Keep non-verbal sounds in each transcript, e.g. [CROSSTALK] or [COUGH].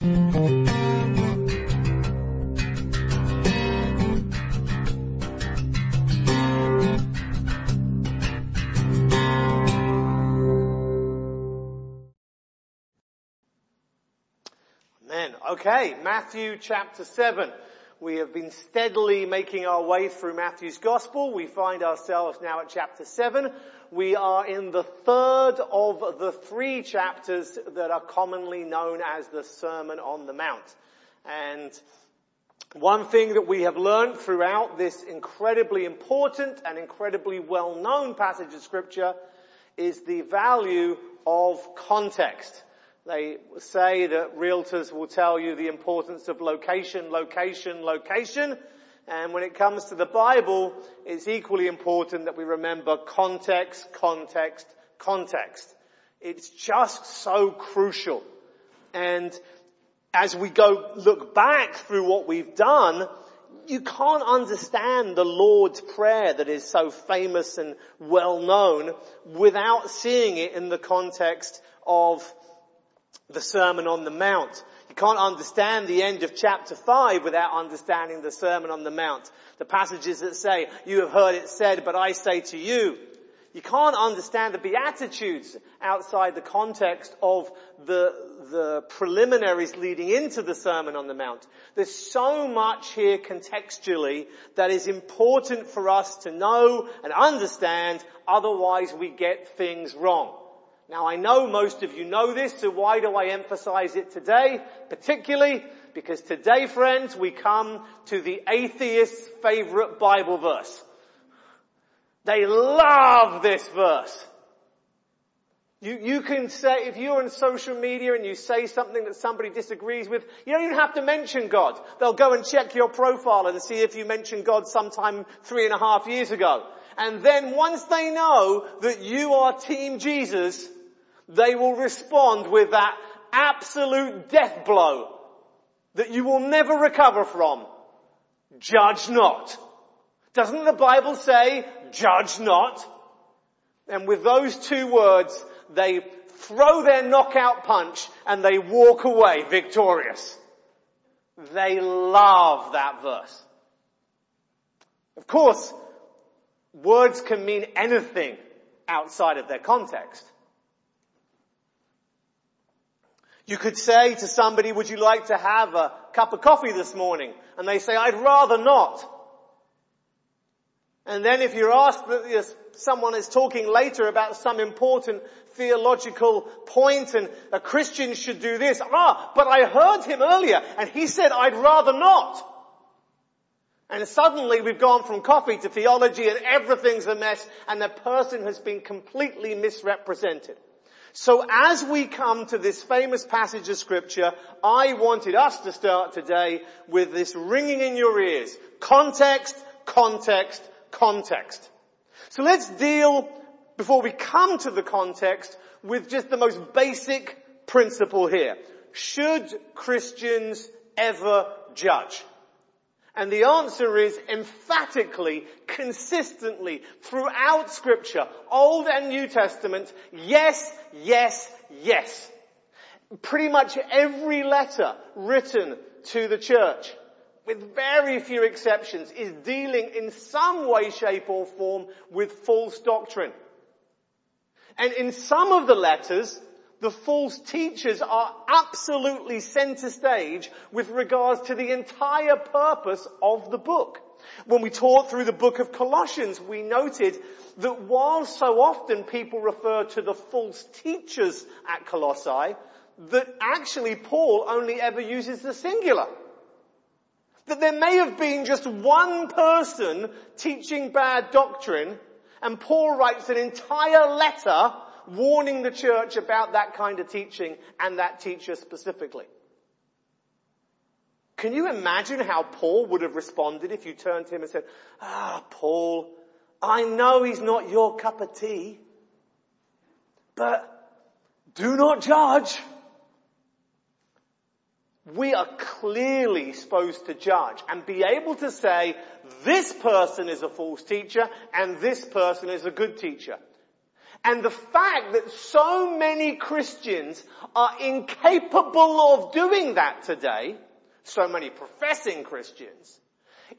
Amen. Okay, Matthew chapter 7. We have been steadily making our way through Matthew's Gospel. We find ourselves now at chapter 7. We are in the third of the three chapters that are commonly known as the Sermon on the Mount. And one thing that we have learned throughout this incredibly important and incredibly well-known passage of scripture is the value of context. They say that realtors will tell you the importance of location, location, location. And when it comes to the Bible, it's equally important that we remember context, context, context. It's just so crucial. And as we go look back through what we've done, you can't understand the Lord's Prayer that is so famous and well known without seeing it in the context of the Sermon on the Mount. You can't understand the end of chapter 5 without understanding the Sermon on the Mount. The passages that say, you have heard it said, but I say to you. You can't understand the Beatitudes outside the context of the, the preliminaries leading into the Sermon on the Mount. There's so much here contextually that is important for us to know and understand, otherwise we get things wrong. Now I know most of you know this, so why do I emphasize it today? Particularly because today, friends, we come to the atheist's favorite Bible verse. They love this verse. You, you can say, if you're on social media and you say something that somebody disagrees with, you don't even have to mention God. They'll go and check your profile and see if you mentioned God sometime three and a half years ago. And then once they know that you are Team Jesus, they will respond with that absolute death blow that you will never recover from. Judge not. Doesn't the Bible say, judge not? And with those two words, they throw their knockout punch and they walk away victorious. They love that verse. Of course, words can mean anything outside of their context. You could say to somebody, would you like to have a cup of coffee this morning? And they say, I'd rather not. And then if you're asked, someone is talking later about some important theological point and a Christian should do this. Ah, but I heard him earlier and he said I'd rather not. And suddenly we've gone from coffee to theology and everything's a mess and the person has been completely misrepresented. So as we come to this famous passage of scripture, I wanted us to start today with this ringing in your ears. Context, context, context. So let's deal, before we come to the context, with just the most basic principle here. Should Christians ever judge? And the answer is emphatically, consistently, throughout scripture, Old and New Testament, yes, yes, yes. Pretty much every letter written to the church, with very few exceptions, is dealing in some way, shape or form with false doctrine. And in some of the letters, the false teachers are absolutely center stage with regards to the entire purpose of the book. When we taught through the book of Colossians, we noted that while so often people refer to the false teachers at Colossae, that actually Paul only ever uses the singular. That there may have been just one person teaching bad doctrine, and Paul writes an entire letter warning the church about that kind of teaching and that teacher specifically. Can you imagine how Paul would have responded if you turned to him and said, ah, Paul, I know he's not your cup of tea, but do not judge. We are clearly supposed to judge and be able to say, this person is a false teacher and this person is a good teacher. And the fact that so many Christians are incapable of doing that today, so many professing Christians,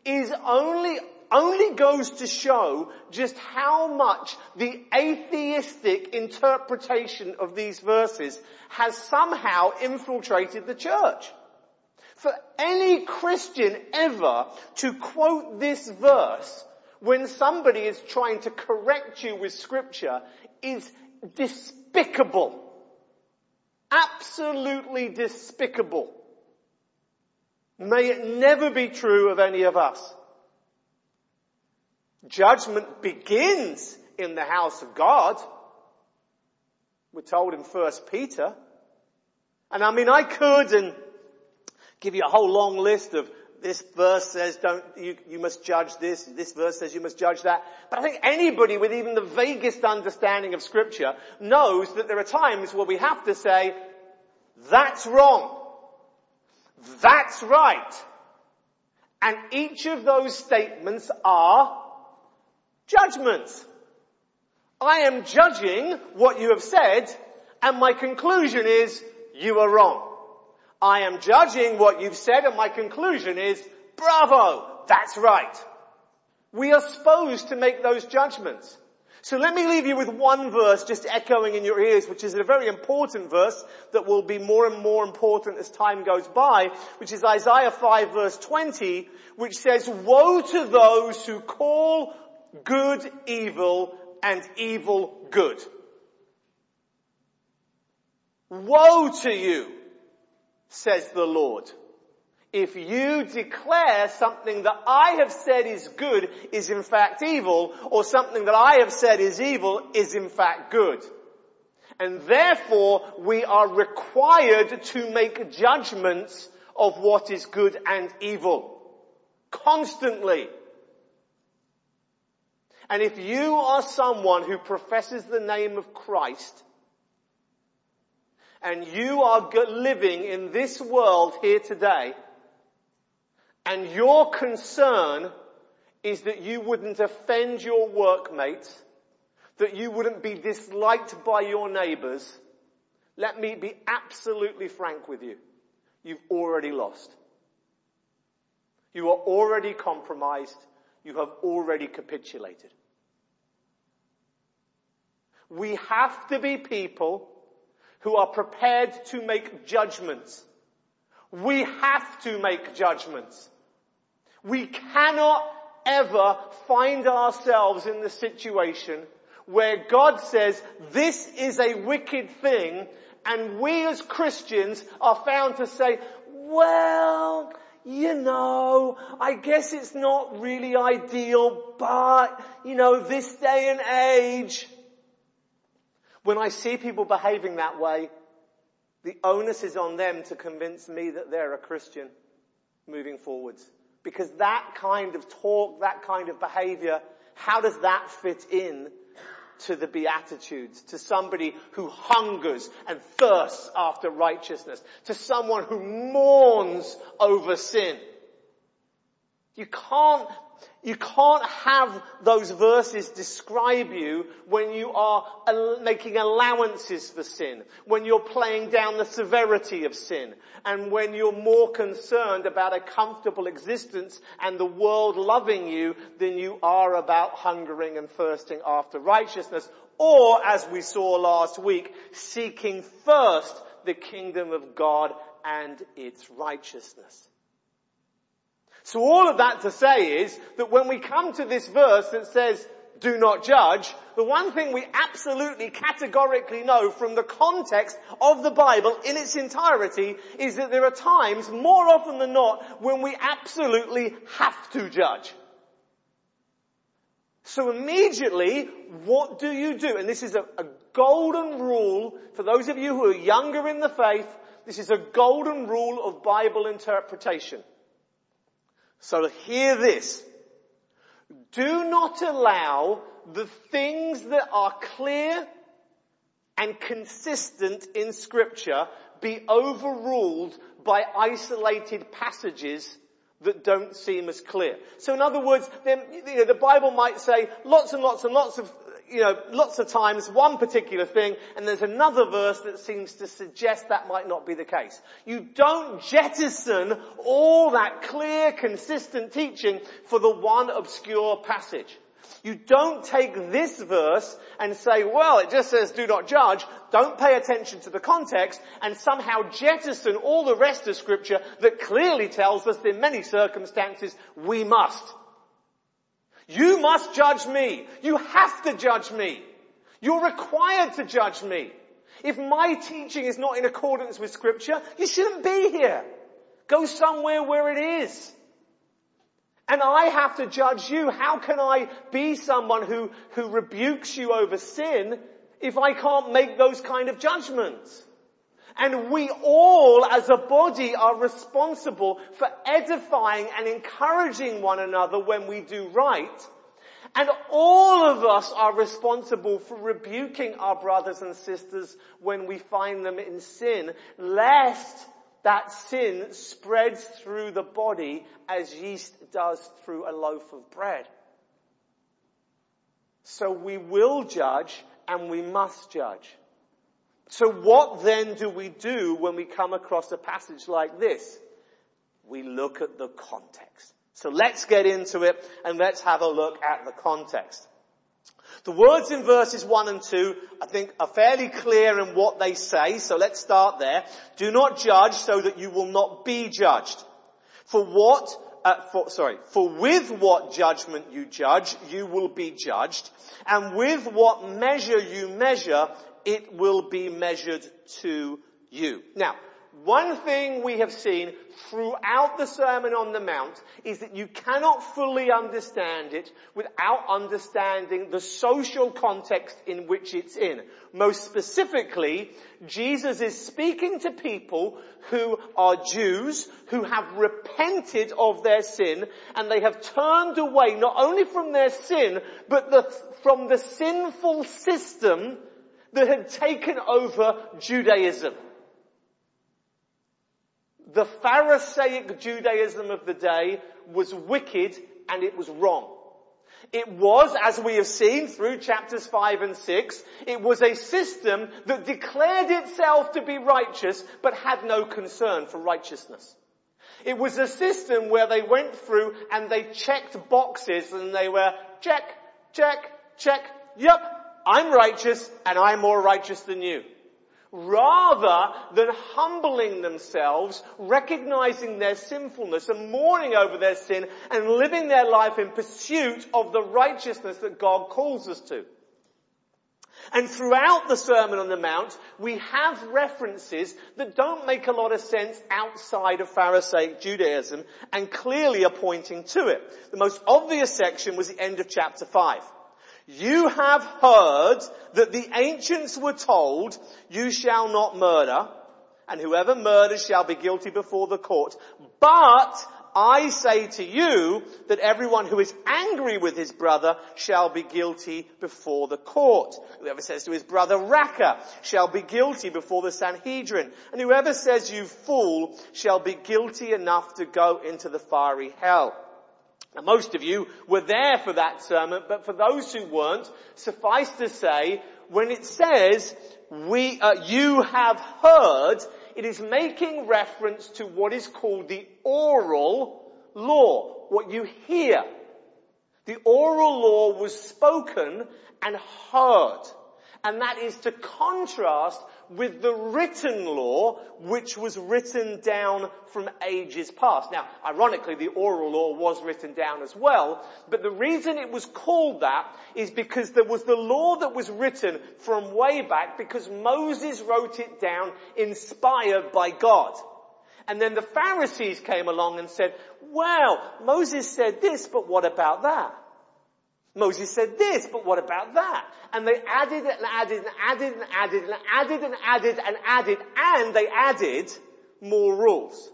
is only, only goes to show just how much the atheistic interpretation of these verses has somehow infiltrated the church. For any Christian ever to quote this verse when somebody is trying to correct you with scripture is despicable. Absolutely despicable. May it never be true of any of us. Judgment begins in the house of God. We're told in First Peter. And I mean, I could and give you a whole long list of this verse says don't, you, you must judge this, this verse says you must judge that. But I think anybody with even the vaguest understanding of scripture knows that there are times where we have to say, that's wrong. That's right. And each of those statements are judgments. I am judging what you have said and my conclusion is you are wrong. I am judging what you've said and my conclusion is, bravo, that's right. We are supposed to make those judgments. So let me leave you with one verse just echoing in your ears, which is a very important verse that will be more and more important as time goes by, which is Isaiah 5 verse 20, which says, woe to those who call good evil and evil good. Woe to you says the Lord. If you declare something that I have said is good is in fact evil, or something that I have said is evil is in fact good. And therefore we are required to make judgments of what is good and evil. Constantly. And if you are someone who professes the name of Christ, and you are living in this world here today, and your concern is that you wouldn't offend your workmates, that you wouldn't be disliked by your neighbours, let me be absolutely frank with you. You've already lost. You are already compromised. You have already capitulated. We have to be people who are prepared to make judgments. We have to make judgments. We cannot ever find ourselves in the situation where God says this is a wicked thing and we as Christians are found to say, well, you know, I guess it's not really ideal, but, you know, this day and age, when I see people behaving that way, the onus is on them to convince me that they're a Christian moving forwards. Because that kind of talk, that kind of behavior, how does that fit in to the Beatitudes, to somebody who hungers and thirsts after righteousness, to someone who mourns over sin? You can't you can't have those verses describe you when you are uh, making allowances for sin, when you're playing down the severity of sin, and when you're more concerned about a comfortable existence and the world loving you than you are about hungering and thirsting after righteousness, or as we saw last week, seeking first the kingdom of God and its righteousness. So all of that to say is that when we come to this verse that says, do not judge, the one thing we absolutely categorically know from the context of the Bible in its entirety is that there are times, more often than not, when we absolutely have to judge. So immediately, what do you do? And this is a, a, golden rule for those of you who are younger in the faith. This is a golden rule of Bible interpretation. So hear this. Do not allow the things that are clear and consistent in scripture be overruled by isolated passages that don't seem as clear. So in other words, the Bible might say lots and lots and lots of you know, lots of times one particular thing and there's another verse that seems to suggest that might not be the case. You don't jettison all that clear, consistent teaching for the one obscure passage. You don't take this verse and say, well, it just says do not judge. Don't pay attention to the context and somehow jettison all the rest of scripture that clearly tells us in many circumstances we must. You must judge me. You have to judge me. You're required to judge me. If my teaching is not in accordance with scripture, you shouldn't be here. Go somewhere where it is. And I have to judge you. How can I be someone who, who rebukes you over sin if I can't make those kind of judgments? And we all as a body are responsible for edifying and encouraging one another when we do right. And all of us are responsible for rebuking our brothers and sisters when we find them in sin, lest that sin spreads through the body as yeast does through a loaf of bread. So we will judge and we must judge. So what then do we do when we come across a passage like this? We look at the context. So let's get into it and let's have a look at the context. The words in verses 1 and 2, I think, are fairly clear in what they say, so let's start there. Do not judge so that you will not be judged. For what, uh, for, sorry, for with what judgment you judge, you will be judged, and with what measure you measure, it will be measured to you. Now, one thing we have seen throughout the Sermon on the Mount is that you cannot fully understand it without understanding the social context in which it's in. Most specifically, Jesus is speaking to people who are Jews, who have repented of their sin, and they have turned away not only from their sin, but the, from the sinful system that had taken over Judaism. The Pharisaic Judaism of the day was wicked and it was wrong. It was, as we have seen through chapters 5 and 6, it was a system that declared itself to be righteous but had no concern for righteousness. It was a system where they went through and they checked boxes and they were check, check, check, yep, I'm righteous and I'm more righteous than you rather than humbling themselves, recognizing their sinfulness and mourning over their sin and living their life in pursuit of the righteousness that God calls us to. And throughout the Sermon on the Mount, we have references that don't make a lot of sense outside of Pharisaic Judaism and clearly are pointing to it. The most obvious section was the end of chapter 5. You have heard that the ancients were told, you shall not murder, and whoever murders shall be guilty before the court. But I say to you that everyone who is angry with his brother shall be guilty before the court. Whoever says to his brother Raca shall be guilty before the Sanhedrin. And whoever says you fool shall be guilty enough to go into the fiery hell. Now, most of you were there for that sermon, but for those who weren't, suffice to say, when it says, we, uh, you have heard, it is making reference to what is called the oral law, what you hear. The oral law was spoken and heard. And that is to contrast with the written law, which was written down from ages past. Now, ironically, the oral law was written down as well, but the reason it was called that is because there was the law that was written from way back because Moses wrote it down inspired by God. And then the Pharisees came along and said, well, Moses said this, but what about that? Moses said this, but what about that? And they added and added and added and added and added and added and added and they added more rules.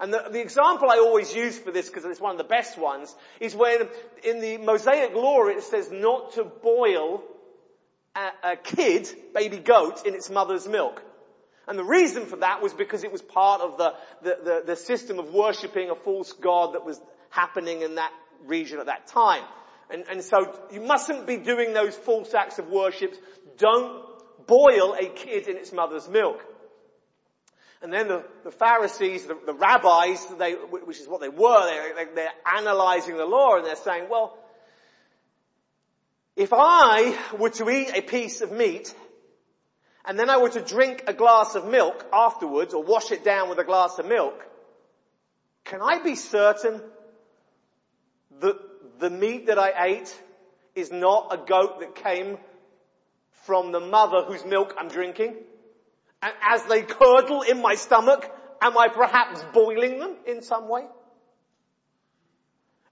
And the, the example I always use for this, because it's one of the best ones, is when in the Mosaic law it says not to boil a, a kid, baby goat, in its mother's milk. And the reason for that was because it was part of the, the, the, the system of worshipping a false god that was happening in that region at that time. And, and so you mustn't be doing those false acts of worship. Don't boil a kid in its mother's milk. And then the, the Pharisees, the, the rabbis, they, which is what they were, they, they're analyzing the law and they're saying, well, if I were to eat a piece of meat and then I were to drink a glass of milk afterwards or wash it down with a glass of milk, can I be certain that the meat that I ate is not a goat that came from the mother whose milk I'm drinking? And as they curdle in my stomach, am I perhaps boiling them in some way?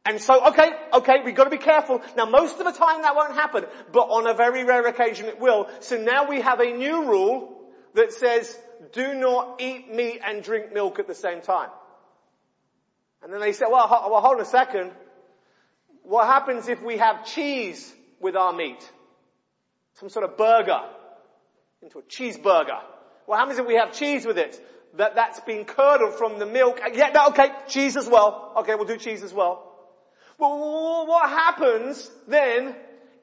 And so, okay, okay, we've got to be careful. Now most of the time that won't happen, but on a very rare occasion it will. So now we have a new rule that says, do not eat meat and drink milk at the same time. And then they say, well, well hold on a second. What happens if we have cheese with our meat? Some sort of burger into a cheeseburger. What happens if we have cheese with it? That, that's been curdled from the milk. Yeah, no, okay, cheese as well. Okay, we'll do cheese as well. Well, what happens then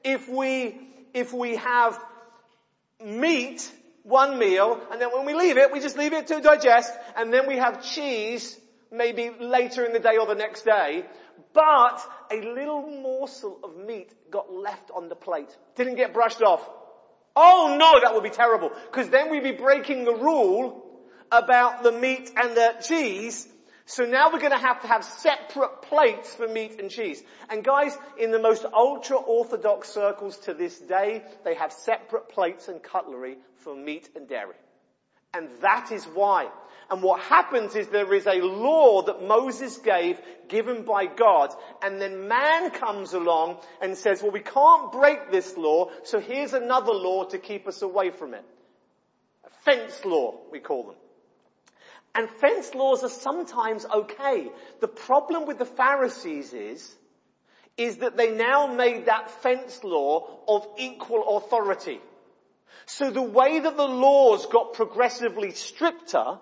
if we, if we have meat, one meal, and then when we leave it, we just leave it to digest, and then we have cheese, maybe later in the day or the next day, but a little morsel of meat got left on the plate. Didn't get brushed off. Oh no, that would be terrible. Because then we'd be breaking the rule about the meat and the cheese. So now we're going to have to have separate plates for meat and cheese. And guys, in the most ultra orthodox circles to this day, they have separate plates and cutlery for meat and dairy. And that is why. And what happens is there is a law that Moses gave, given by God, and then man comes along and says, well we can't break this law, so here's another law to keep us away from it. A fence law, we call them. And fence laws are sometimes okay. The problem with the Pharisees is, is that they now made that fence law of equal authority. So the way that the laws got progressively stricter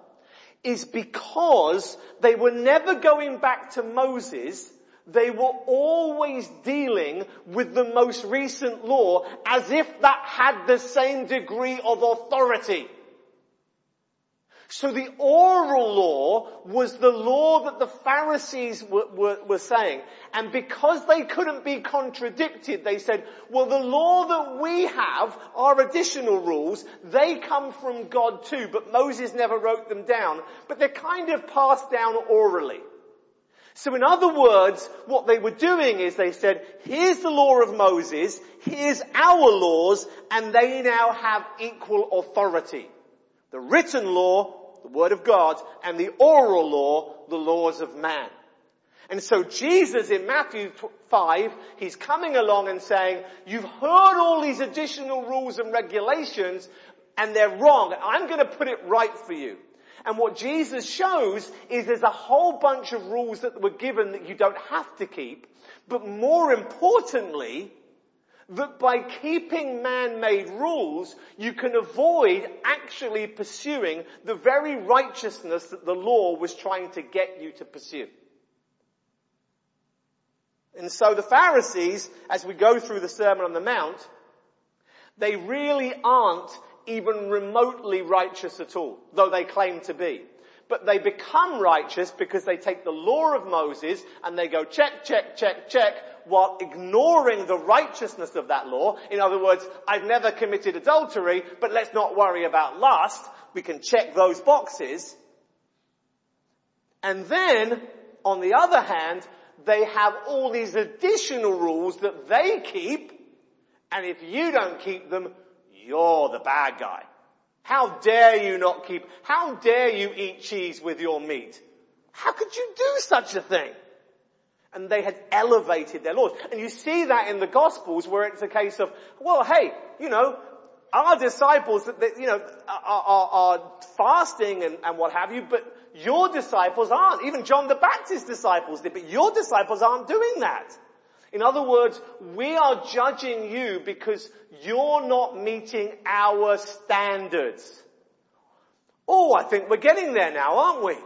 is because they were never going back to Moses, they were always dealing with the most recent law as if that had the same degree of authority. So the oral law was the law that the Pharisees were, were, were, saying. And because they couldn't be contradicted, they said, well the law that we have, are additional rules, they come from God too, but Moses never wrote them down. But they're kind of passed down orally. So in other words, what they were doing is they said, here's the law of Moses, here's our laws, and they now have equal authority. The written law the Word of God, and the oral law, the laws of man. And so Jesus in Matthew 5, he's coming along and saying, you've heard all these additional rules and regulations, and they're wrong. I'm going to put it right for you. And what Jesus shows is there's a whole bunch of rules that were given that you don't have to keep, but more importantly, that by keeping man-made rules, you can avoid actually pursuing the very righteousness that the law was trying to get you to pursue. And so the Pharisees, as we go through the Sermon on the Mount, they really aren't even remotely righteous at all, though they claim to be. But they become righteous because they take the law of Moses and they go check, check, check, check, while ignoring the righteousness of that law. In other words, I've never committed adultery, but let's not worry about lust. We can check those boxes. And then, on the other hand, they have all these additional rules that they keep, and if you don't keep them, you're the bad guy. How dare you not keep, how dare you eat cheese with your meat? How could you do such a thing? and they had elevated their laws. And you see that in the Gospels where it's a case of, well, hey, you know, our disciples, you know, are, are, are fasting and, and, what have you, but your disciples aren't. Even John the Baptist's disciples did, but your disciples aren't doing that. In other words, we are judging you because you're not meeting our standards. Oh, I think we're getting there now, aren't we?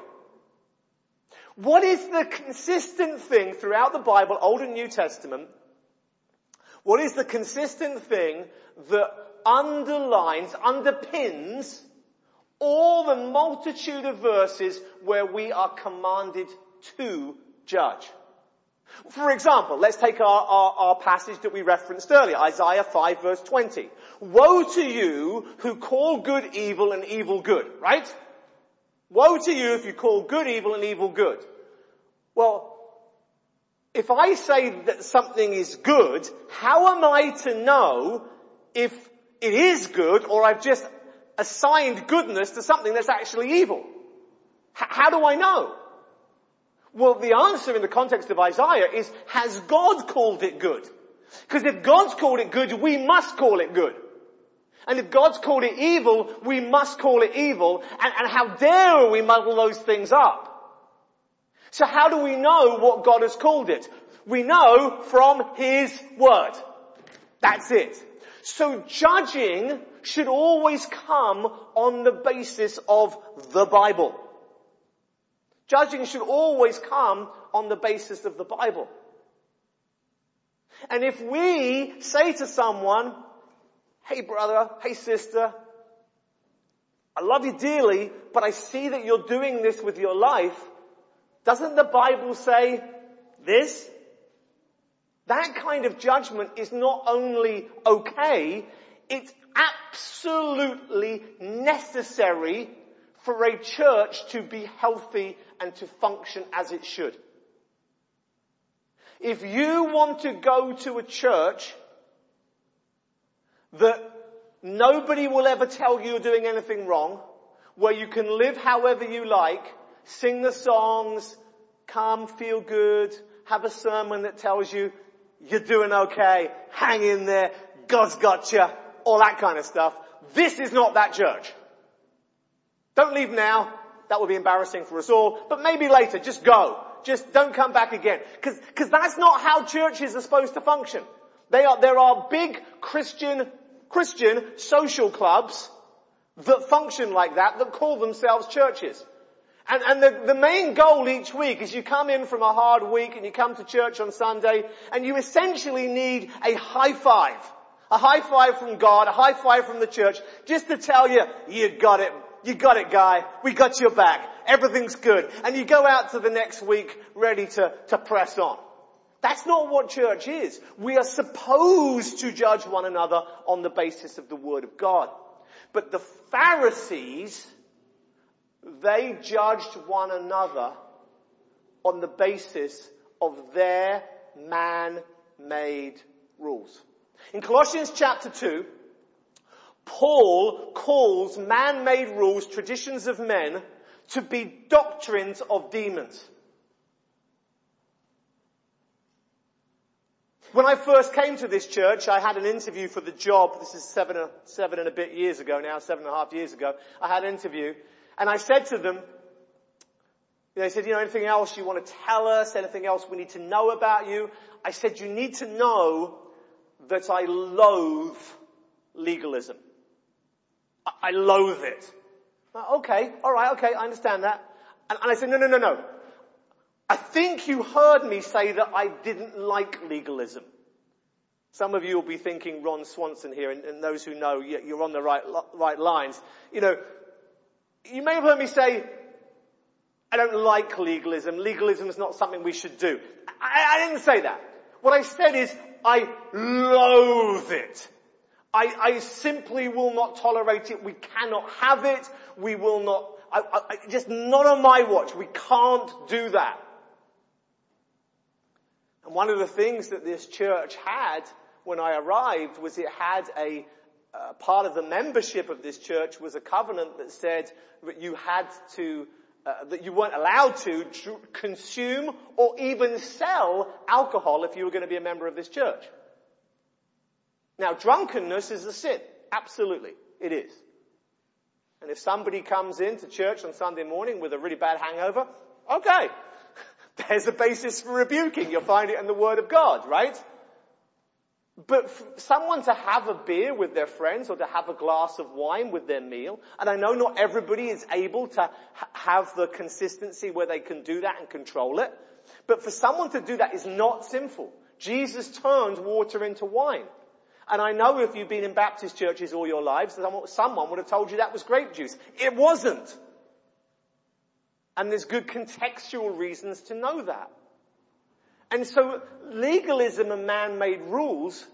What is the consistent thing throughout the Bible, Old and New Testament, What is the consistent thing that underlines, underpins all the multitude of verses where we are commanded to judge? For example, let's take our, our, our, passage that we referenced earlier, Isaiah 5 verse 20. Woe to you who call good evil and evil good, right? Woe to you if you call good evil and evil good. Well, if I say that something is good, how am I to know if it is good or I've just assigned goodness to something that's actually evil? H- how do I know? Well, the answer in the context of Isaiah is, has God called it good? Because if God's called it good, we must call it good. And if God's called it evil, we must call it evil. And, and how dare we muddle those things up? So how do we know what God has called it? We know from His Word. That's it. So judging should always come on the basis of the Bible. Judging should always come on the basis of the Bible. And if we say to someone, hey brother, hey sister, I love you dearly, but I see that you're doing this with your life, doesn't the Bible say this? That kind of judgment is not only okay, it's absolutely necessary for a church to be healthy and to function as it should. If you want to go to a church that nobody will ever tell you you're doing anything wrong, where you can live however you like, sing the songs, come, feel good, have a sermon that tells you you're doing okay, hang in there, God's got you, all that kind of stuff. This is not that church. Don't leave now. That would be embarrassing for us all. But maybe later. Just go. Just don't come back again. Cause, cause that's not how churches are supposed to function. They are, there are big Christian, Christian social clubs that function like that, that call themselves churches. And, and the, the main goal each week is you come in from a hard week and you come to church on Sunday and you essentially need a high five. A high five from God, a high five from the church, just to tell you, you got it, you got it guy, we got your back, everything's good. And you go out to the next week ready to, to press on. That's not what church is. We are supposed to judge one another on the basis of the Word of God. But the Pharisees they judged one another on the basis of their man-made rules. In Colossians chapter 2, Paul calls man-made rules, traditions of men, to be doctrines of demons. When I first came to this church, I had an interview for the job. This is seven, seven and a bit years ago now, seven and a half years ago. I had an interview and I said to them, they said, you know, anything else you want to tell us? Anything else we need to know about you? I said, you need to know that I loathe legalism. I, loathe it. Uh, okay, alright, okay, I understand that. And, and I said, no, no, no, no. I think you heard me say that I didn't like legalism. Some of you will be thinking Ron Swanson here, and, and those who know, you're on the right, right lines. You know, you may have heard me say, I don't like legalism. Legalism is not something we should do. I, I didn't say that. What I said is, I loathe it. I, I, simply will not tolerate it. We cannot have it. We will not, I, I, just not on my watch. We can't do that. And one of the things that this church had when I arrived was it had a uh, part of the membership of this church was a covenant that said that you had to, uh, that you weren't allowed to consume or even sell alcohol if you were going to be a member of this church. Now, drunkenness is a sin. Absolutely. It is. And if somebody comes into church on Sunday morning with a really bad hangover, okay. [LAUGHS] There's a basis for rebuking. You'll find it in the Word of God, right? But someone to have a beer with their friends or to have a glass of wine with their meal, and I know not everybody is able to ha- have the consistency where they can do that and control it, but for someone to do that is not sinful. Jesus turned water into wine. And I know if you've been in Baptist churches all your lives, someone would have told you that was grape juice. It wasn't. And there's good contextual reasons to know that. And so legalism and man-made rules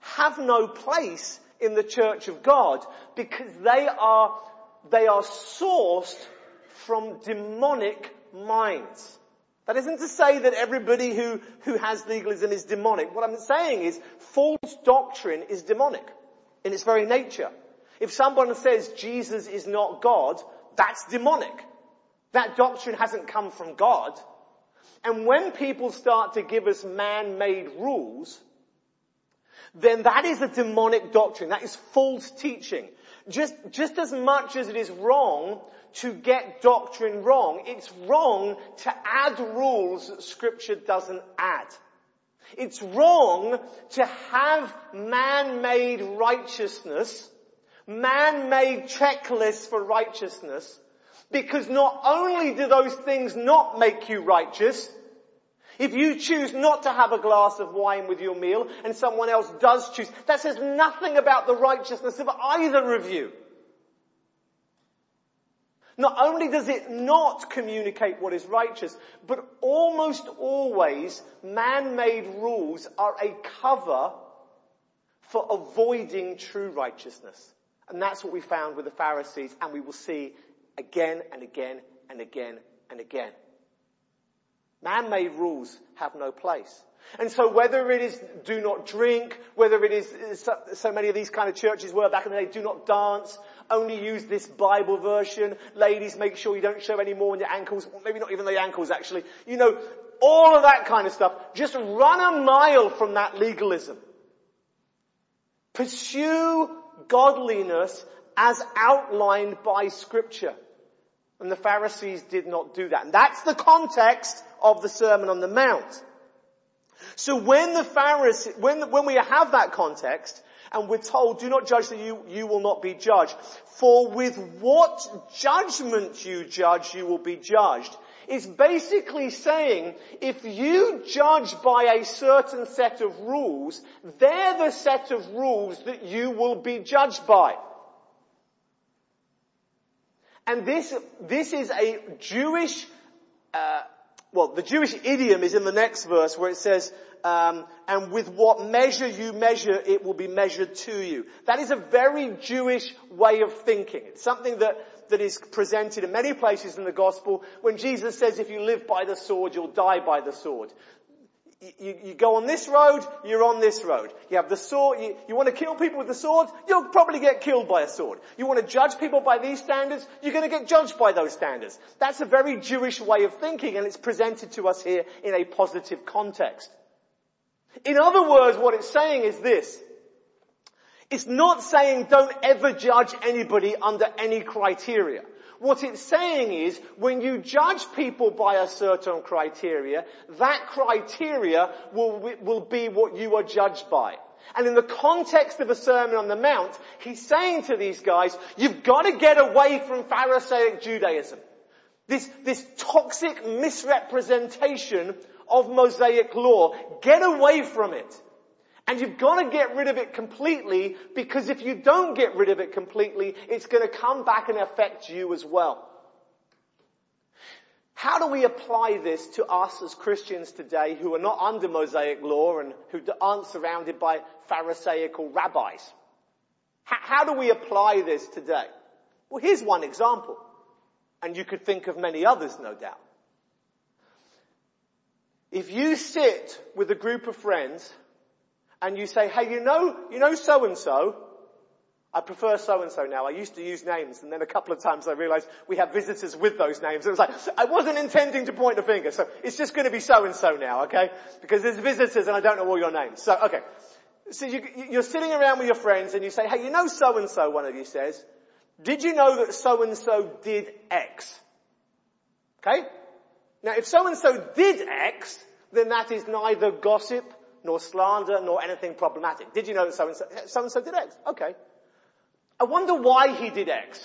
have no place in the church of God because they are, they are sourced from demonic minds. That isn't to say that everybody who, who has legalism is demonic. What I'm saying is false doctrine is demonic in its very nature. If someone says Jesus is not God, that's demonic. That doctrine hasn't come from God. And when people start to give us man-made rules, then that is a demonic doctrine. That is false teaching. Just, just as much as it is wrong to get doctrine wrong, it's wrong to add rules that scripture doesn't add. It's wrong to have man-made righteousness, man-made checklists for righteousness, because not only do those things not make you righteous, if you choose not to have a glass of wine with your meal and someone else does choose, that says nothing about the righteousness of either of you. Not only does it not communicate what is righteous, but almost always man-made rules are a cover for avoiding true righteousness. And that's what we found with the Pharisees and we will see again and again and again and again. Man-made rules have no place. And so whether it is do not drink, whether it is so many of these kind of churches were back in the day, do not dance, only use this Bible version, ladies make sure you don't show any more on your ankles, maybe not even the ankles actually, you know, all of that kind of stuff. Just run a mile from that legalism. Pursue godliness as outlined by scripture. And the Pharisees did not do that. And that's the context of the Sermon on the Mount. So when the Pharisees, when, when we have that context, and we're told, do not judge that you, you will not be judged. For with what judgment you judge, you will be judged. It's basically saying, if you judge by a certain set of rules, they're the set of rules that you will be judged by. And this, this is a Jewish, uh, well, the Jewish idiom is in the next verse where it says, um, and with what measure you measure, it will be measured to you. That is a very Jewish way of thinking. It's something that, that is presented in many places in the gospel when Jesus says if you live by the sword, you'll die by the sword you, you, go on this road, you're on this road. You have the sword, you, you want to kill people with the sword, you'll probably get killed by a sword. You want to judge people by these standards, you're going to get judged by those standards. That's a very Jewish way of thinking and it's presented to us here in a positive context. In other words, what it's saying is this. It's not saying don't ever judge anybody under any criteria. What it's saying is, when you judge people by a certain criteria, that criteria will, will be what you are judged by. And in the context of a Sermon on the Mount, he's saying to these guys, you've got to get away from Pharisaic Judaism. This, this toxic misrepresentation of Mosaic law. Get away from it. And you've got to get rid of it completely because if you don't get rid of it completely, it's going to come back and affect you as well. How do we apply this to us as Christians today who are not under Mosaic law and who aren't surrounded by Pharisaical rabbis? How do we apply this today? Well, here's one example. And you could think of many others, no doubt. If you sit with a group of friends and you say, hey, you know, you know so and so, I prefer so and so now. I used to use names and then a couple of times I realized we have visitors with those names. It was like, I wasn't intending to point a finger, so it's just going to be so and so now, okay? Because there's visitors and I don't know all your names. So, okay. So you, you're sitting around with your friends and you say, hey, you know so and so, one of you says, did you know that so and so did X? Okay? Now if so and so did X, then that is neither gossip nor slander, nor anything problematic. Did you know that so and so, so and so did X? Okay. I wonder why he did X.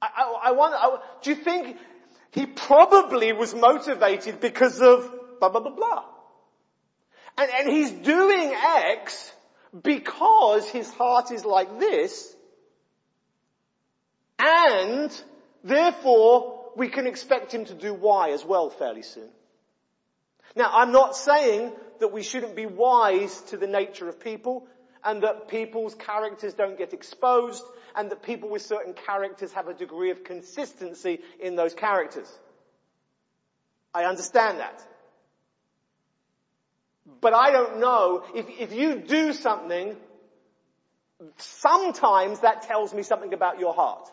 I, I, I wonder, I, do you think he probably was motivated because of blah, blah, blah, blah? And, and he's doing X because his heart is like this, and therefore we can expect him to do Y as well fairly soon. Now I'm not saying that we shouldn't be wise to the nature of people and that people's characters don't get exposed and that people with certain characters have a degree of consistency in those characters. I understand that. But I don't know, if, if you do something, sometimes that tells me something about your heart.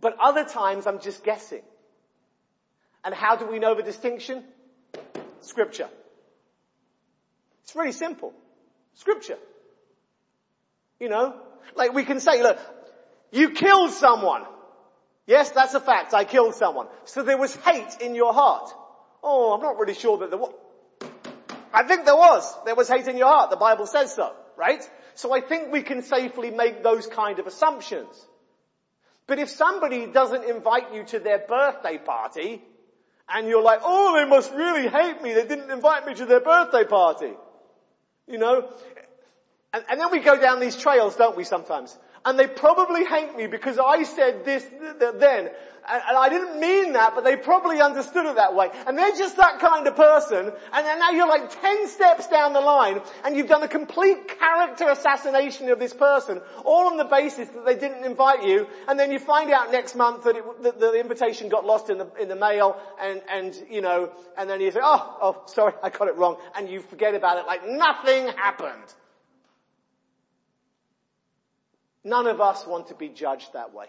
But other times I'm just guessing. And how do we know the distinction? Scripture. It's really simple. Scripture. You know, like we can say, look, you killed someone. Yes, that's a fact. I killed someone. So there was hate in your heart. Oh, I'm not really sure that there was. I think there was. There was hate in your heart. The Bible says so, right? So I think we can safely make those kind of assumptions. But if somebody doesn't invite you to their birthday party, and you're like, oh, they must really hate me. They didn't invite me to their birthday party. You know? And, and then we go down these trails, don't we, sometimes? And they probably hate me because I said this then. And, I didn't mean that, but they probably understood it that way. And they're just that kind of person. And then now you're like 10 steps down the line and you've done a complete character assassination of this person, all on the basis that they didn't invite you. And then you find out next month that, it, that the invitation got lost in the, in the mail and, and, you know, and then you say, oh, oh, sorry, I got it wrong. And you forget about it like nothing happened. None of us want to be judged that way.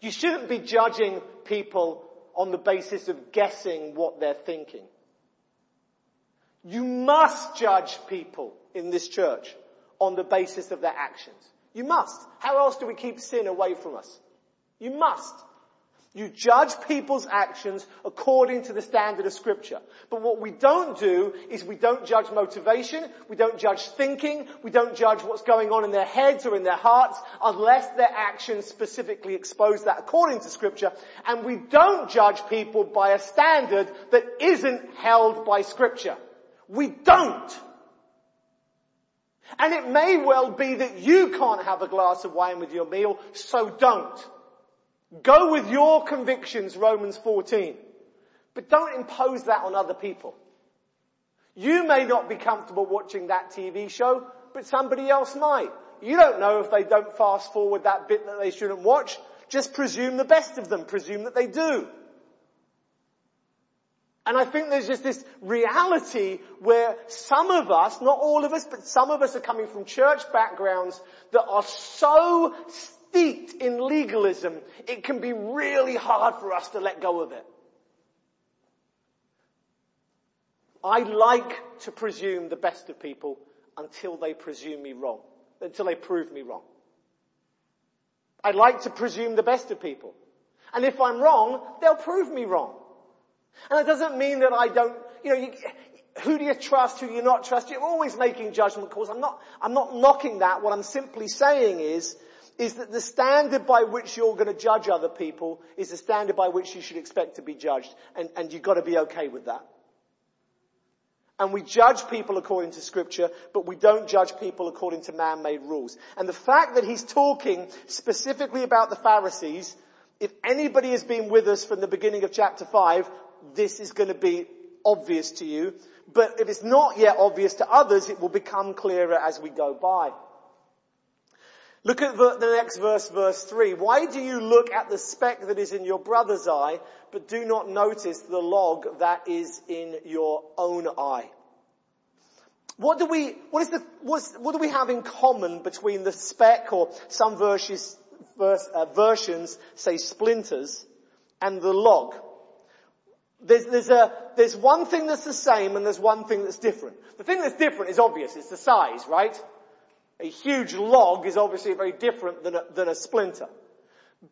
You shouldn't be judging people on the basis of guessing what they're thinking. You must judge people in this church on the basis of their actions. You must. How else do we keep sin away from us? You must. You judge people's actions according to the standard of scripture. But what we don't do is we don't judge motivation, we don't judge thinking, we don't judge what's going on in their heads or in their hearts unless their actions specifically expose that according to scripture. And we don't judge people by a standard that isn't held by scripture. We don't. And it may well be that you can't have a glass of wine with your meal, so don't. Go with your convictions, Romans 14. But don't impose that on other people. You may not be comfortable watching that TV show, but somebody else might. You don't know if they don't fast forward that bit that they shouldn't watch. Just presume the best of them. Presume that they do. And I think there's just this reality where some of us, not all of us, but some of us are coming from church backgrounds that are so steeped in legalism, it can be really hard for us to let go of it. I like to presume the best of people until they presume me wrong, until they prove me wrong. I like to presume the best of people. And if I'm wrong, they'll prove me wrong. And it doesn't mean that I don't, you know, you, who do you trust, who do you not trust? You're always making judgment calls. I'm not, I'm not knocking that. What I'm simply saying is is that the standard by which you're going to judge other people is the standard by which you should expect to be judged. And, and you've got to be okay with that. And we judge people according to scripture, but we don't judge people according to man-made rules. And the fact that he's talking specifically about the Pharisees, if anybody has been with us from the beginning of chapter 5, this is going to be obvious to you. But if it's not yet obvious to others, it will become clearer as we go by. Look at the, next verse, verse 3. Why do you look at the speck that is in your brother's eye, but do not notice the log that is in your own eye? What do we, what is the, what do we have in common between the speck or some verses, verse, uh, versions say splinters and the log? There's, there's, a, there's one thing that's the same and there's one thing that's different. The thing that's different is obvious, it's the size, right? A huge log is obviously very different than a, than a splinter.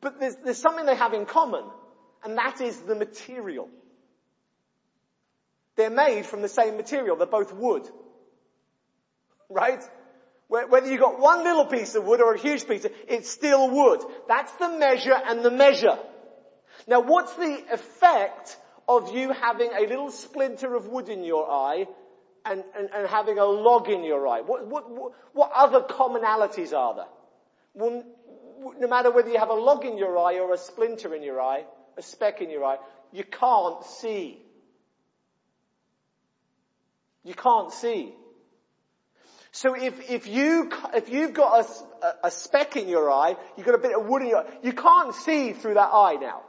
But there's, there's something they have in common, and that is the material. They're made from the same material. They're both wood. Right? Whether you've got one little piece of wood or a huge piece, it's still wood. That's the measure and the measure. Now what's the effect of you having a little splinter of wood in your eye and, and, and having a log in your eye? What, what, what, other commonalities are there? Well, no matter whether you have a log in your eye or a splinter in your eye, a speck in your eye, you can't see. You can't see. So if, if you, if you've got a, a speck in your eye, you've got a bit of wood in your eye, you can't see through that eye now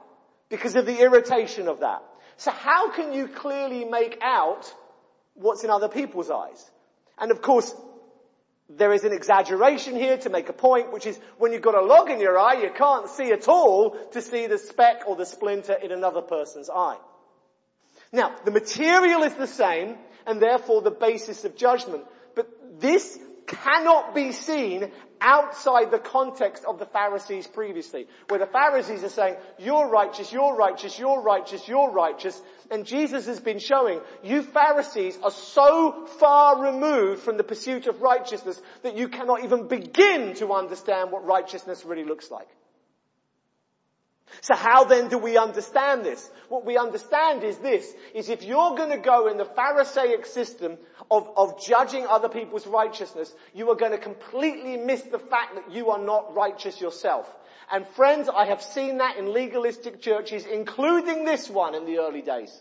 because of the irritation of that. So how can you clearly make out what's in other people's eyes? And of course, there is an exaggeration here to make a point, which is when you've got a log in your eye, you can't see at all to see the speck or the splinter in another person's eye. Now, the material is the same, and therefore the basis of judgment. But this cannot be seen outside the context of the Pharisees previously, where the Pharisees are saying, you're righteous, you're righteous, you're righteous, you're righteous, and Jesus has been showing, you Pharisees are so far removed from the pursuit of righteousness that you cannot even begin to understand what righteousness really looks like. So how then do we understand this? What we understand is this, is if you're going to go in the Pharisaic system of, of judging other people's righteousness, you are going to completely miss the fact that you are not righteous yourself. And friends, I have seen that in legalistic churches, including this one in the early days.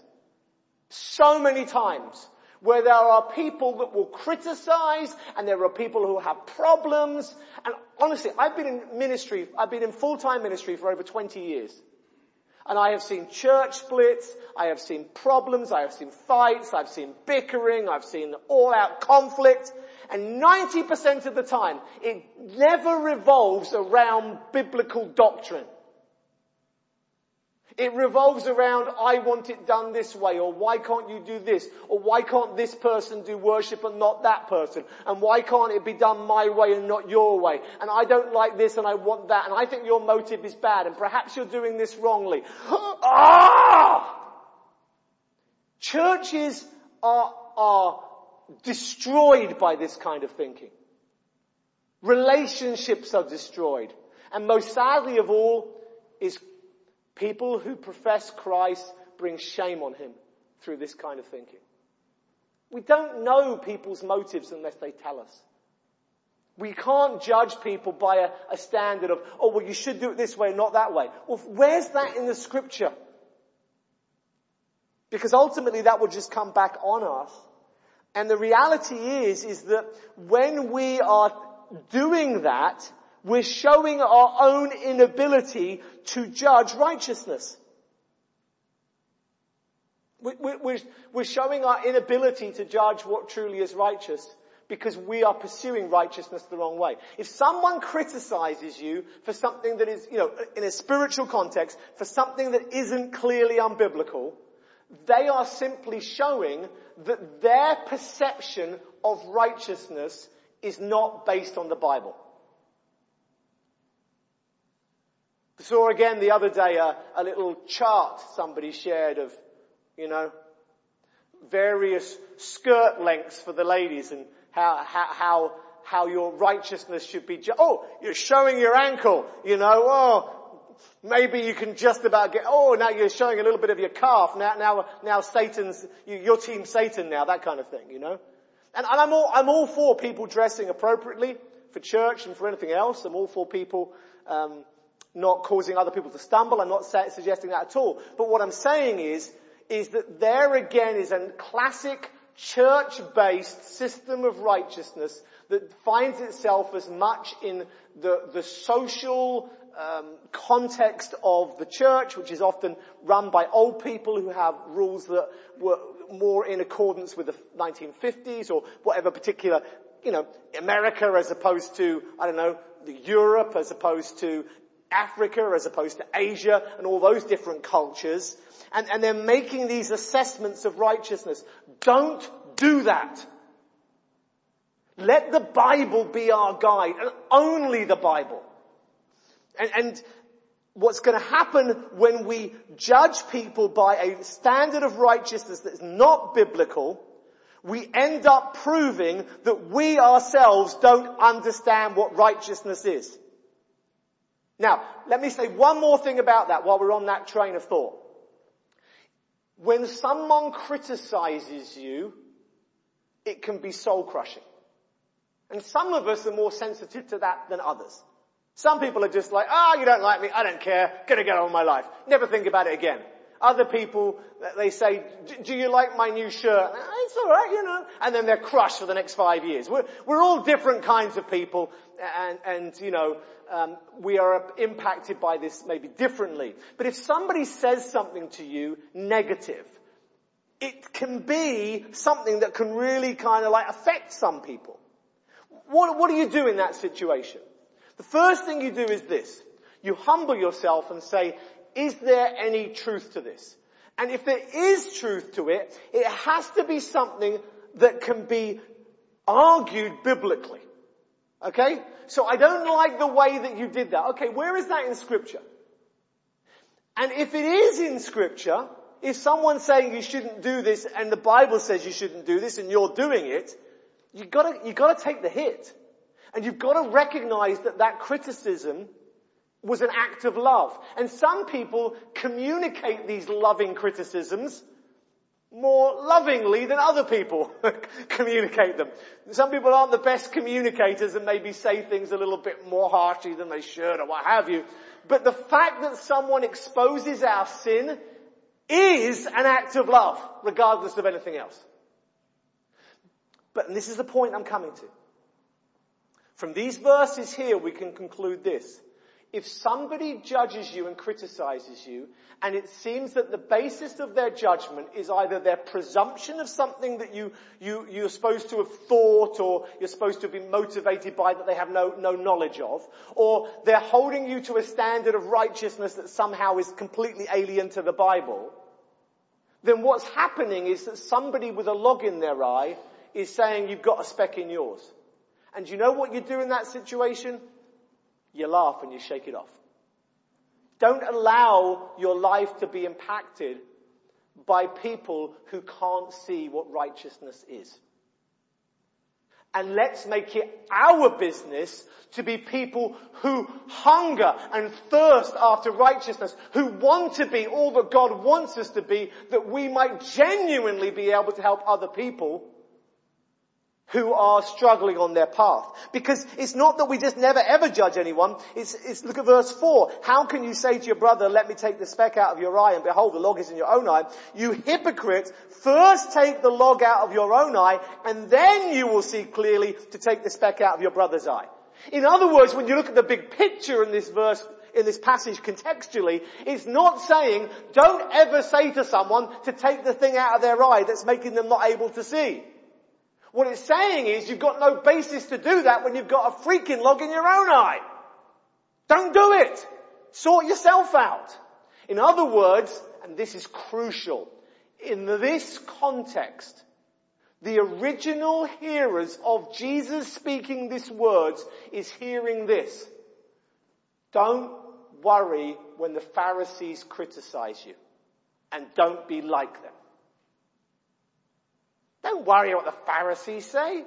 So many times where there are people that will criticize and there are people who have problems. And honestly, I've been in ministry, I've been in full-time ministry for over 20 years. And I have seen church splits, I have seen problems, I have seen fights, I've seen bickering, I've seen all out conflict. And 90% of the time, it never revolves around biblical doctrine. It revolves around, I want it done this way, or why can't you do this, or why can't this person do worship and not that person, and why can't it be done my way and not your way, and I don't like this and I want that, and I think your motive is bad, and perhaps you're doing this wrongly. [GASPS] ah! Churches are, are destroyed by this kind of thinking. Relationships are destroyed. And most sadly of all is People who profess Christ bring shame on him through this kind of thinking. We don't know people's motives unless they tell us. We can't judge people by a, a, standard of, oh, well, you should do it this way, not that way. Well, where's that in the scripture? Because ultimately that will just come back on us. And the reality is, is that when we are doing that, we're showing our own inability to judge righteousness. We're showing our inability to judge what truly is righteous because we are pursuing righteousness the wrong way. If someone criticizes you for something that is, you know, in a spiritual context, for something that isn't clearly unbiblical, they are simply showing that their perception of righteousness is not based on the Bible. Saw again the other day a, a little chart somebody shared of, you know, various skirt lengths for the ladies and how, how, how, how your righteousness should be. Ju- oh, you're showing your ankle, you know, oh, maybe you can just about get, oh, now you're showing a little bit of your calf. Now, now, now Satan's, your team Satan now, that kind of thing, you know. And, and I'm all, I'm all for people dressing appropriately for church and for anything else. I'm all for people, um, not causing other people to stumble. I'm not suggesting that at all. But what I'm saying is, is that there again is a classic church-based system of righteousness that finds itself as much in the, the social um, context of the church, which is often run by old people who have rules that were more in accordance with the 1950s or whatever particular, you know, America as opposed to, I don't know, Europe as opposed to Africa as opposed to Asia and all those different cultures. And, and they're making these assessments of righteousness. Don't do that. Let the Bible be our guide and only the Bible. And, and what's going to happen when we judge people by a standard of righteousness that's not biblical, we end up proving that we ourselves don't understand what righteousness is. Now, let me say one more thing about that while we're on that train of thought. when someone criticizes you, it can be soul crushing. And some of us are more sensitive to that than others. Some people are just like, ah, oh, you don't like me, I don't care, gonna get on with my life. Never think about it again. Other people, they say, do you like my new shirt? It's alright, you know. And then they're crushed for the next five years. We're, we're all different kinds of people and, and you know, um, we are impacted by this maybe differently. But if somebody says something to you negative, it can be something that can really kind of like affect some people. What, what do you do in that situation? The first thing you do is this. You humble yourself and say, is there any truth to this? And if there is truth to it, it has to be something that can be argued biblically. Okay? So I don't like the way that you did that. Okay, where is that in scripture? And if it is in scripture, if someone's saying you shouldn't do this and the Bible says you shouldn't do this and you're doing it, you gotta, you gotta take the hit. And you've gotta recognize that that criticism was an act of love. And some people communicate these loving criticisms more lovingly than other people [LAUGHS] communicate them. Some people aren't the best communicators and maybe say things a little bit more harshly than they should or what have you. But the fact that someone exposes our sin is an act of love, regardless of anything else. But, and this is the point I'm coming to. From these verses here, we can conclude this if somebody judges you and criticizes you, and it seems that the basis of their judgment is either their presumption of something that you, you, you're supposed to have thought or you're supposed to been motivated by that they have no, no knowledge of, or they're holding you to a standard of righteousness that somehow is completely alien to the Bible, then what's happening is that somebody with a log in their eye is saying you've got a speck in yours. And you know what you do in that situation? You laugh and you shake it off. Don't allow your life to be impacted by people who can't see what righteousness is. And let's make it our business to be people who hunger and thirst after righteousness, who want to be all that God wants us to be, that we might genuinely be able to help other people who are struggling on their path. Because it's not that we just never ever judge anyone. It's, it's, look at verse 4. How can you say to your brother, let me take the speck out of your eye and behold the log is in your own eye? You hypocrite, first take the log out of your own eye and then you will see clearly to take the speck out of your brother's eye. In other words, when you look at the big picture in this verse, in this passage contextually, it's not saying, don't ever say to someone to take the thing out of their eye that's making them not able to see. What it's saying is you've got no basis to do that when you've got a freaking log in your own eye. Don't do it. Sort yourself out. In other words, and this is crucial, in this context, the original hearers of Jesus speaking these words is hearing this. Don't worry when the Pharisees criticize you. And don't be like them. Don't worry what the Pharisees say.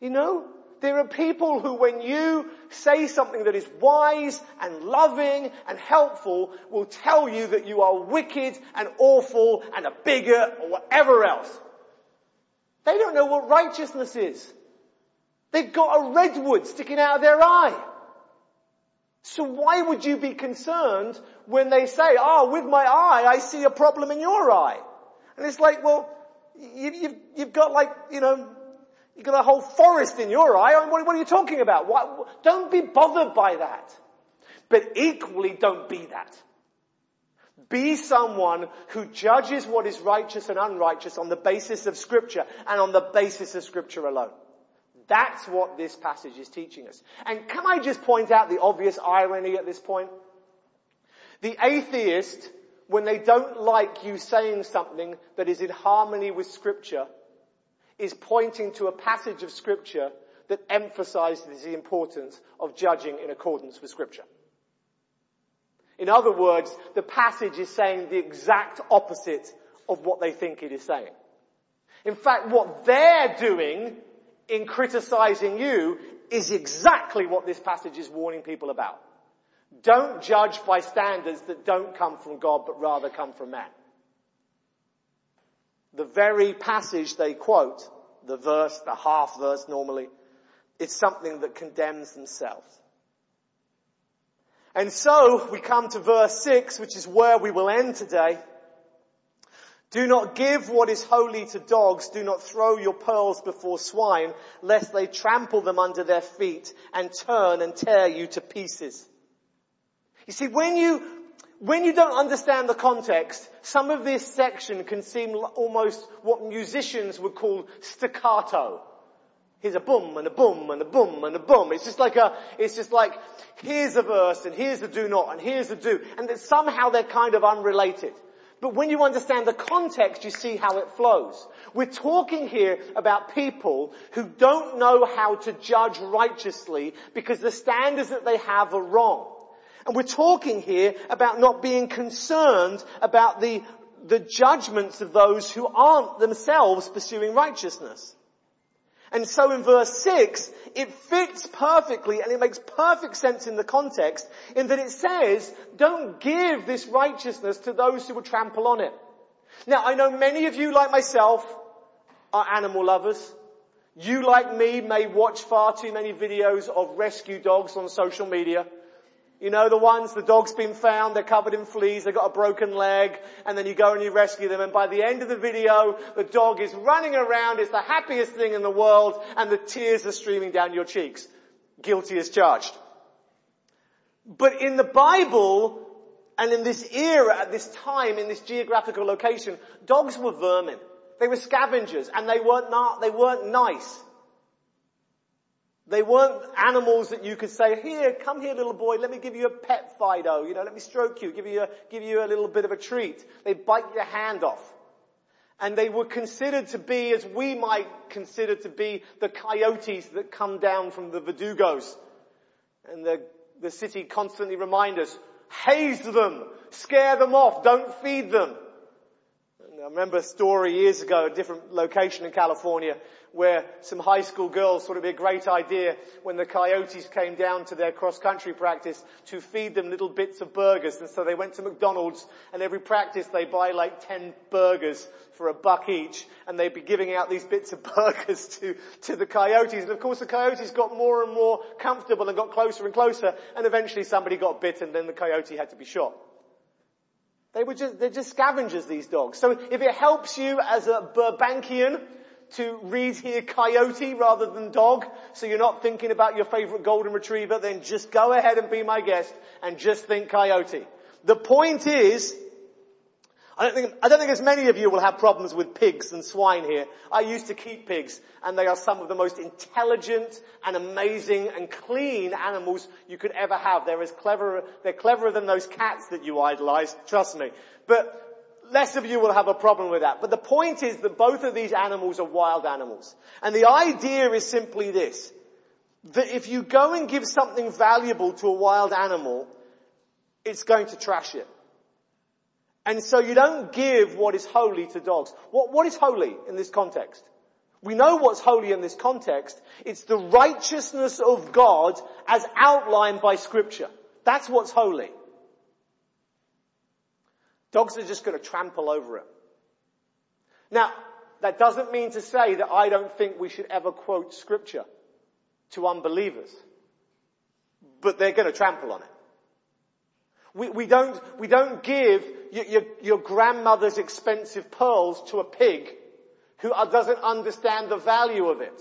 You know, there are people who when you say something that is wise and loving and helpful will tell you that you are wicked and awful and a bigot or whatever else. They don't know what righteousness is. They've got a redwood sticking out of their eye. So why would you be concerned when they say, oh, with my eye I see a problem in your eye? And it's like, well, you, you've, you've got like, you know, you've got a whole forest in your eye. What, what are you talking about? Don't be bothered by that. But equally, don't be that. Be someone who judges what is righteous and unrighteous on the basis of scripture and on the basis of scripture alone. That's what this passage is teaching us. And can I just point out the obvious irony at this point? The atheist when they don't like you saying something that is in harmony with scripture is pointing to a passage of scripture that emphasizes the importance of judging in accordance with scripture. In other words, the passage is saying the exact opposite of what they think it is saying. In fact, what they're doing in criticizing you is exactly what this passage is warning people about. Don't judge by standards that don't come from God but rather come from man. The very passage they quote, the verse, the half verse normally, is something that condemns themselves. And so we come to verse 6, which is where we will end today. Do not give what is holy to dogs. Do not throw your pearls before swine, lest they trample them under their feet and turn and tear you to pieces. You see, when you, when you don't understand the context, some of this section can seem almost what musicians would call staccato. Here's a boom and a boom and a boom and a boom. It's just like a, it's just like, here's a verse and here's a do not and here's a do. And that somehow they're kind of unrelated. But when you understand the context, you see how it flows. We're talking here about people who don't know how to judge righteously because the standards that they have are wrong. And we're talking here about not being concerned about the, the judgments of those who aren't themselves pursuing righteousness. And so in verse 6, it fits perfectly and it makes perfect sense in the context in that it says, don't give this righteousness to those who will trample on it. Now I know many of you like myself are animal lovers. You like me may watch far too many videos of rescue dogs on social media. You know the ones, the dog's been found, they're covered in fleas, they've got a broken leg, and then you go and you rescue them, and by the end of the video, the dog is running around, it's the happiest thing in the world, and the tears are streaming down your cheeks. Guilty as charged. But in the Bible, and in this era, at this time, in this geographical location, dogs were vermin. They were scavengers, and they weren't not, they weren't nice. They weren't animals that you could say, here, come here little boy, let me give you a pet Fido, you know, let me stroke you, give you a, give you a little bit of a treat. They bite your hand off. And they were considered to be, as we might consider to be, the coyotes that come down from the Verdugos. And the, the city constantly remind us, haze them, scare them off, don't feed them. I remember a story years ago, a different location in California, where some high school girls thought it'd be a great idea when the coyotes came down to their cross country practice to feed them little bits of burgers. And so they went to McDonald's and every practice they buy like 10 burgers for a buck each and they'd be giving out these bits of [LAUGHS] burgers to, to the coyotes. And of course the coyotes got more and more comfortable and got closer and closer and eventually somebody got bitten and then the coyote had to be shot. They were just, they're just scavengers, these dogs. So if it helps you as a Burbankian to read here coyote rather than dog, so you're not thinking about your favorite golden retriever, then just go ahead and be my guest and just think coyote. The point is, I don't think, I don't think as many of you will have problems with pigs and swine here. I used to keep pigs and they are some of the most intelligent and amazing and clean animals you could ever have. They're as clever, they're cleverer than those cats that you idolize, trust me. But less of you will have a problem with that. But the point is that both of these animals are wild animals. And the idea is simply this, that if you go and give something valuable to a wild animal, it's going to trash it. And so you don't give what is holy to dogs. What, what is holy in this context? We know what's holy in this context. It's the righteousness of God as outlined by scripture. That's what's holy. Dogs are just going to trample over it. Now, that doesn't mean to say that I don't think we should ever quote scripture to unbelievers. But they're going to trample on it. We, we don't, we don't give your, your, your grandmother's expensive pearls to a pig who uh, doesn't understand the value of it.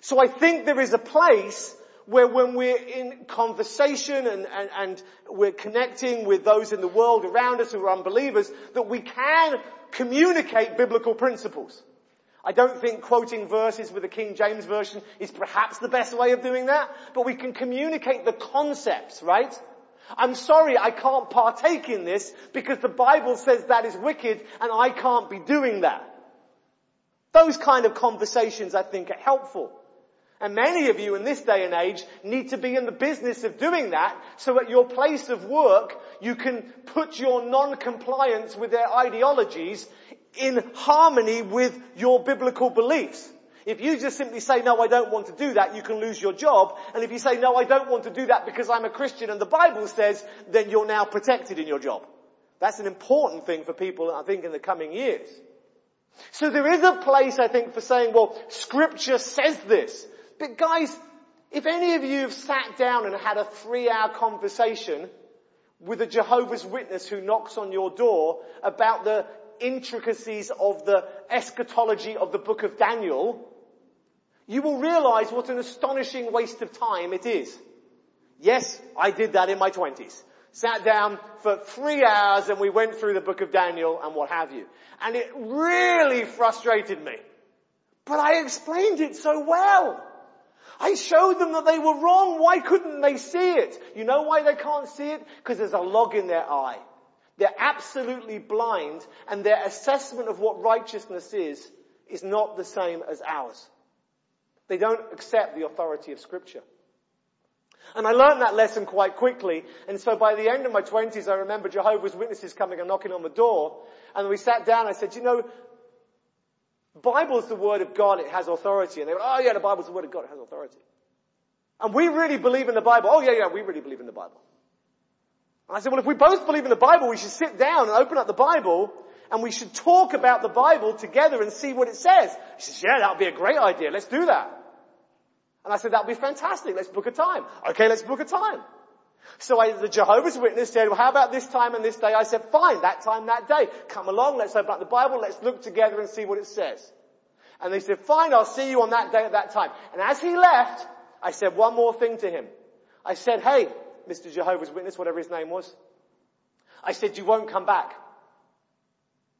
So I think there is a place where when we're in conversation and, and, and, we're connecting with those in the world around us who are unbelievers, that we can communicate biblical principles. I don't think quoting verses with the King James Version is perhaps the best way of doing that, but we can communicate the concepts, right? I'm sorry I can't partake in this because the Bible says that is wicked and I can't be doing that. Those kind of conversations I think are helpful. And many of you in this day and age need to be in the business of doing that so at your place of work you can put your non-compliance with their ideologies in harmony with your biblical beliefs. If you just simply say, no, I don't want to do that, you can lose your job. And if you say, no, I don't want to do that because I'm a Christian and the Bible says, then you're now protected in your job. That's an important thing for people, I think, in the coming years. So there is a place, I think, for saying, well, scripture says this. But guys, if any of you have sat down and had a three hour conversation with a Jehovah's Witness who knocks on your door about the intricacies of the eschatology of the book of Daniel, you will realize what an astonishing waste of time it is. Yes, I did that in my twenties. Sat down for three hours and we went through the book of Daniel and what have you. And it really frustrated me. But I explained it so well. I showed them that they were wrong. Why couldn't they see it? You know why they can't see it? Because there's a log in their eye. They're absolutely blind and their assessment of what righteousness is, is not the same as ours. They don't accept the authority of scripture. And I learned that lesson quite quickly. And so by the end of my twenties, I remember Jehovah's Witnesses coming and knocking on the door. And we sat down. I said, you know, Bible's the word of God, it has authority. And they went, oh yeah, the Bible's the word of God, it has authority. And we really believe in the Bible. Oh yeah, yeah, we really believe in the Bible. And I said, well if we both believe in the Bible, we should sit down and open up the Bible and we should talk about the Bible together and see what it says. He says, yeah, that would be a great idea. Let's do that. And I said, that would be fantastic. Let's book a time. Okay, let's book a time. So I, the Jehovah's Witness said, well, how about this time and this day? I said, fine, that time, that day. Come along, let's open up the Bible, let's look together and see what it says. And they said, fine, I'll see you on that day at that time. And as he left, I said one more thing to him. I said, hey, Mr. Jehovah's Witness, whatever his name was. I said, you won't come back.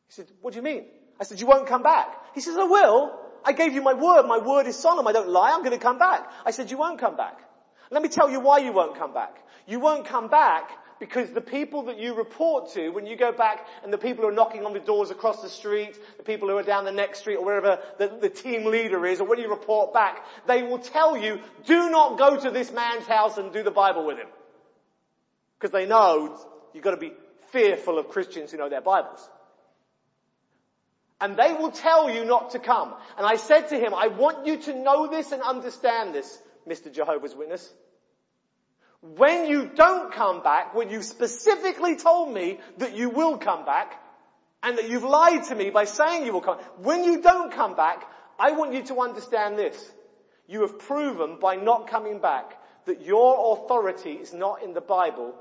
He said, what do you mean? I said, you won't come back. He says, I will. I gave you my word. My word is solemn. I don't lie. I'm going to come back. I said, you won't come back. Let me tell you why you won't come back. You won't come back because the people that you report to, when you go back and the people who are knocking on the doors across the street, the people who are down the next street or wherever the, the team leader is, or when you report back, they will tell you, do not go to this man's house and do the Bible with him. Because they know you've got to be fearful of Christians who know their Bibles. And they will tell you not to come. And I said to him, I want you to know this and understand this, Mr. Jehovah's Witness. When you don't come back, when you specifically told me that you will come back, and that you've lied to me by saying you will come, when you don't come back, I want you to understand this. You have proven by not coming back that your authority is not in the Bible,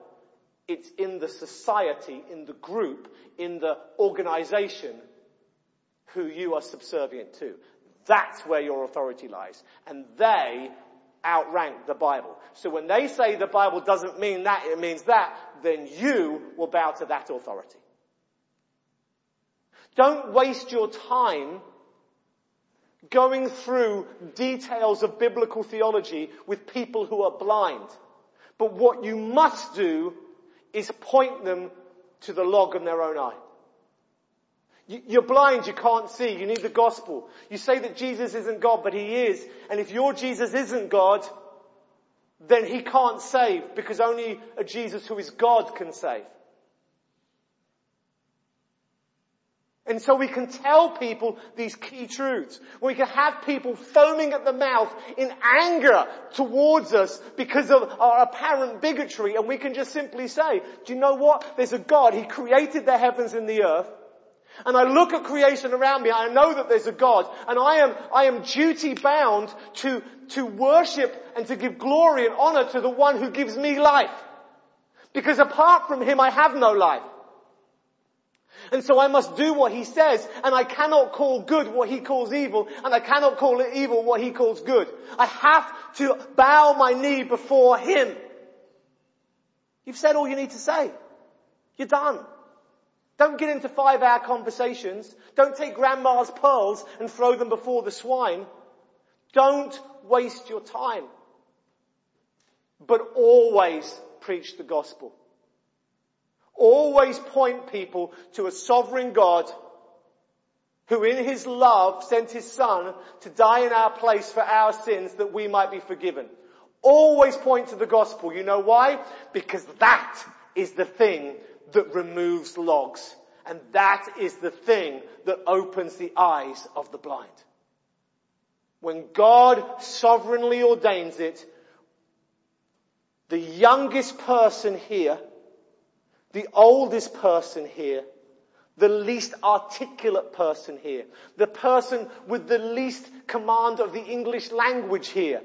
it's in the society, in the group, in the organization who you are subservient to. That's where your authority lies. And they outrank the Bible. So when they say the Bible doesn't mean that, it means that, then you will bow to that authority. Don't waste your time going through details of biblical theology with people who are blind. But what you must do is point them to the log in their own eye. You're blind, you can't see, you need the gospel. You say that Jesus isn't God, but He is. And if your Jesus isn't God, then He can't save, because only a Jesus who is God can save. And so we can tell people these key truths. We can have people foaming at the mouth in anger towards us because of our apparent bigotry and we can just simply say, do you know what? There's a God. He created the heavens and the earth. And I look at creation around me, I know that there's a God, and I am, I am duty bound to, to worship and to give glory and honor to the one who gives me life. Because apart from him I have no life. And so I must do what he says, and I cannot call good what he calls evil, and I cannot call it evil what he calls good. I have to bow my knee before him. You've said all you need to say. You're done. Don't get into five hour conversations. Don't take grandma's pearls and throw them before the swine. Don't waste your time. But always preach the gospel. Always point people to a sovereign God who in his love sent his son to die in our place for our sins that we might be forgiven. Always point to the gospel. You know why? Because that is the thing that removes logs. And that is the thing that opens the eyes of the blind. when God sovereignly ordains it, the youngest person here, the oldest person here, the least articulate person here, the person with the least command of the English language here.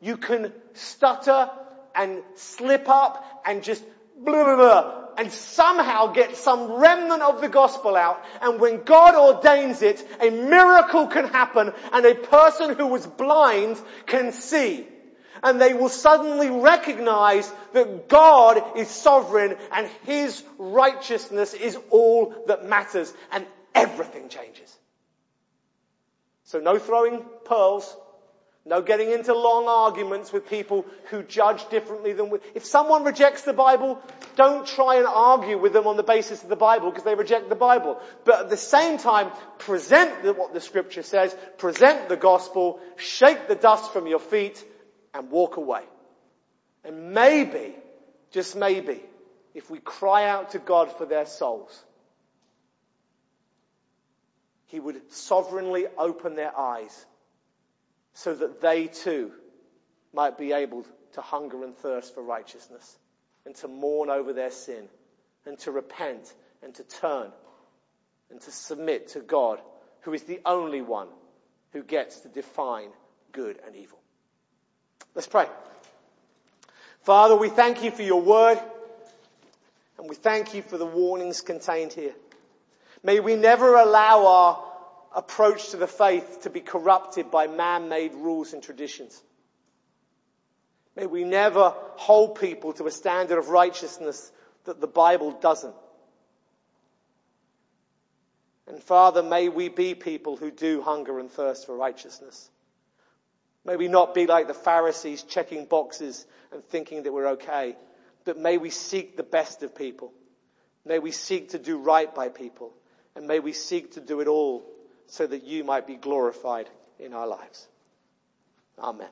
You can stutter and slip up and just blah, blah, blah, and somehow get some remnant of the gospel out. And when God ordains it, a miracle can happen and a person who was blind can see and they will suddenly recognize that God is sovereign and His righteousness is all that matters and everything changes. So no throwing pearls, no getting into long arguments with people who judge differently than we. If someone rejects the Bible, don't try and argue with them on the basis of the Bible because they reject the Bible. But at the same time, present what the scripture says, present the gospel, shake the dust from your feet, and walk away. And maybe, just maybe, if we cry out to God for their souls, He would sovereignly open their eyes so that they too might be able to hunger and thirst for righteousness and to mourn over their sin and to repent and to turn and to submit to God who is the only one who gets to define good and evil. Let's pray. Father, we thank you for your word and we thank you for the warnings contained here. May we never allow our approach to the faith to be corrupted by man-made rules and traditions. May we never hold people to a standard of righteousness that the Bible doesn't. And Father, may we be people who do hunger and thirst for righteousness. May we not be like the Pharisees checking boxes and thinking that we're okay, but may we seek the best of people. May we seek to do right by people and may we seek to do it all so that you might be glorified in our lives. Amen.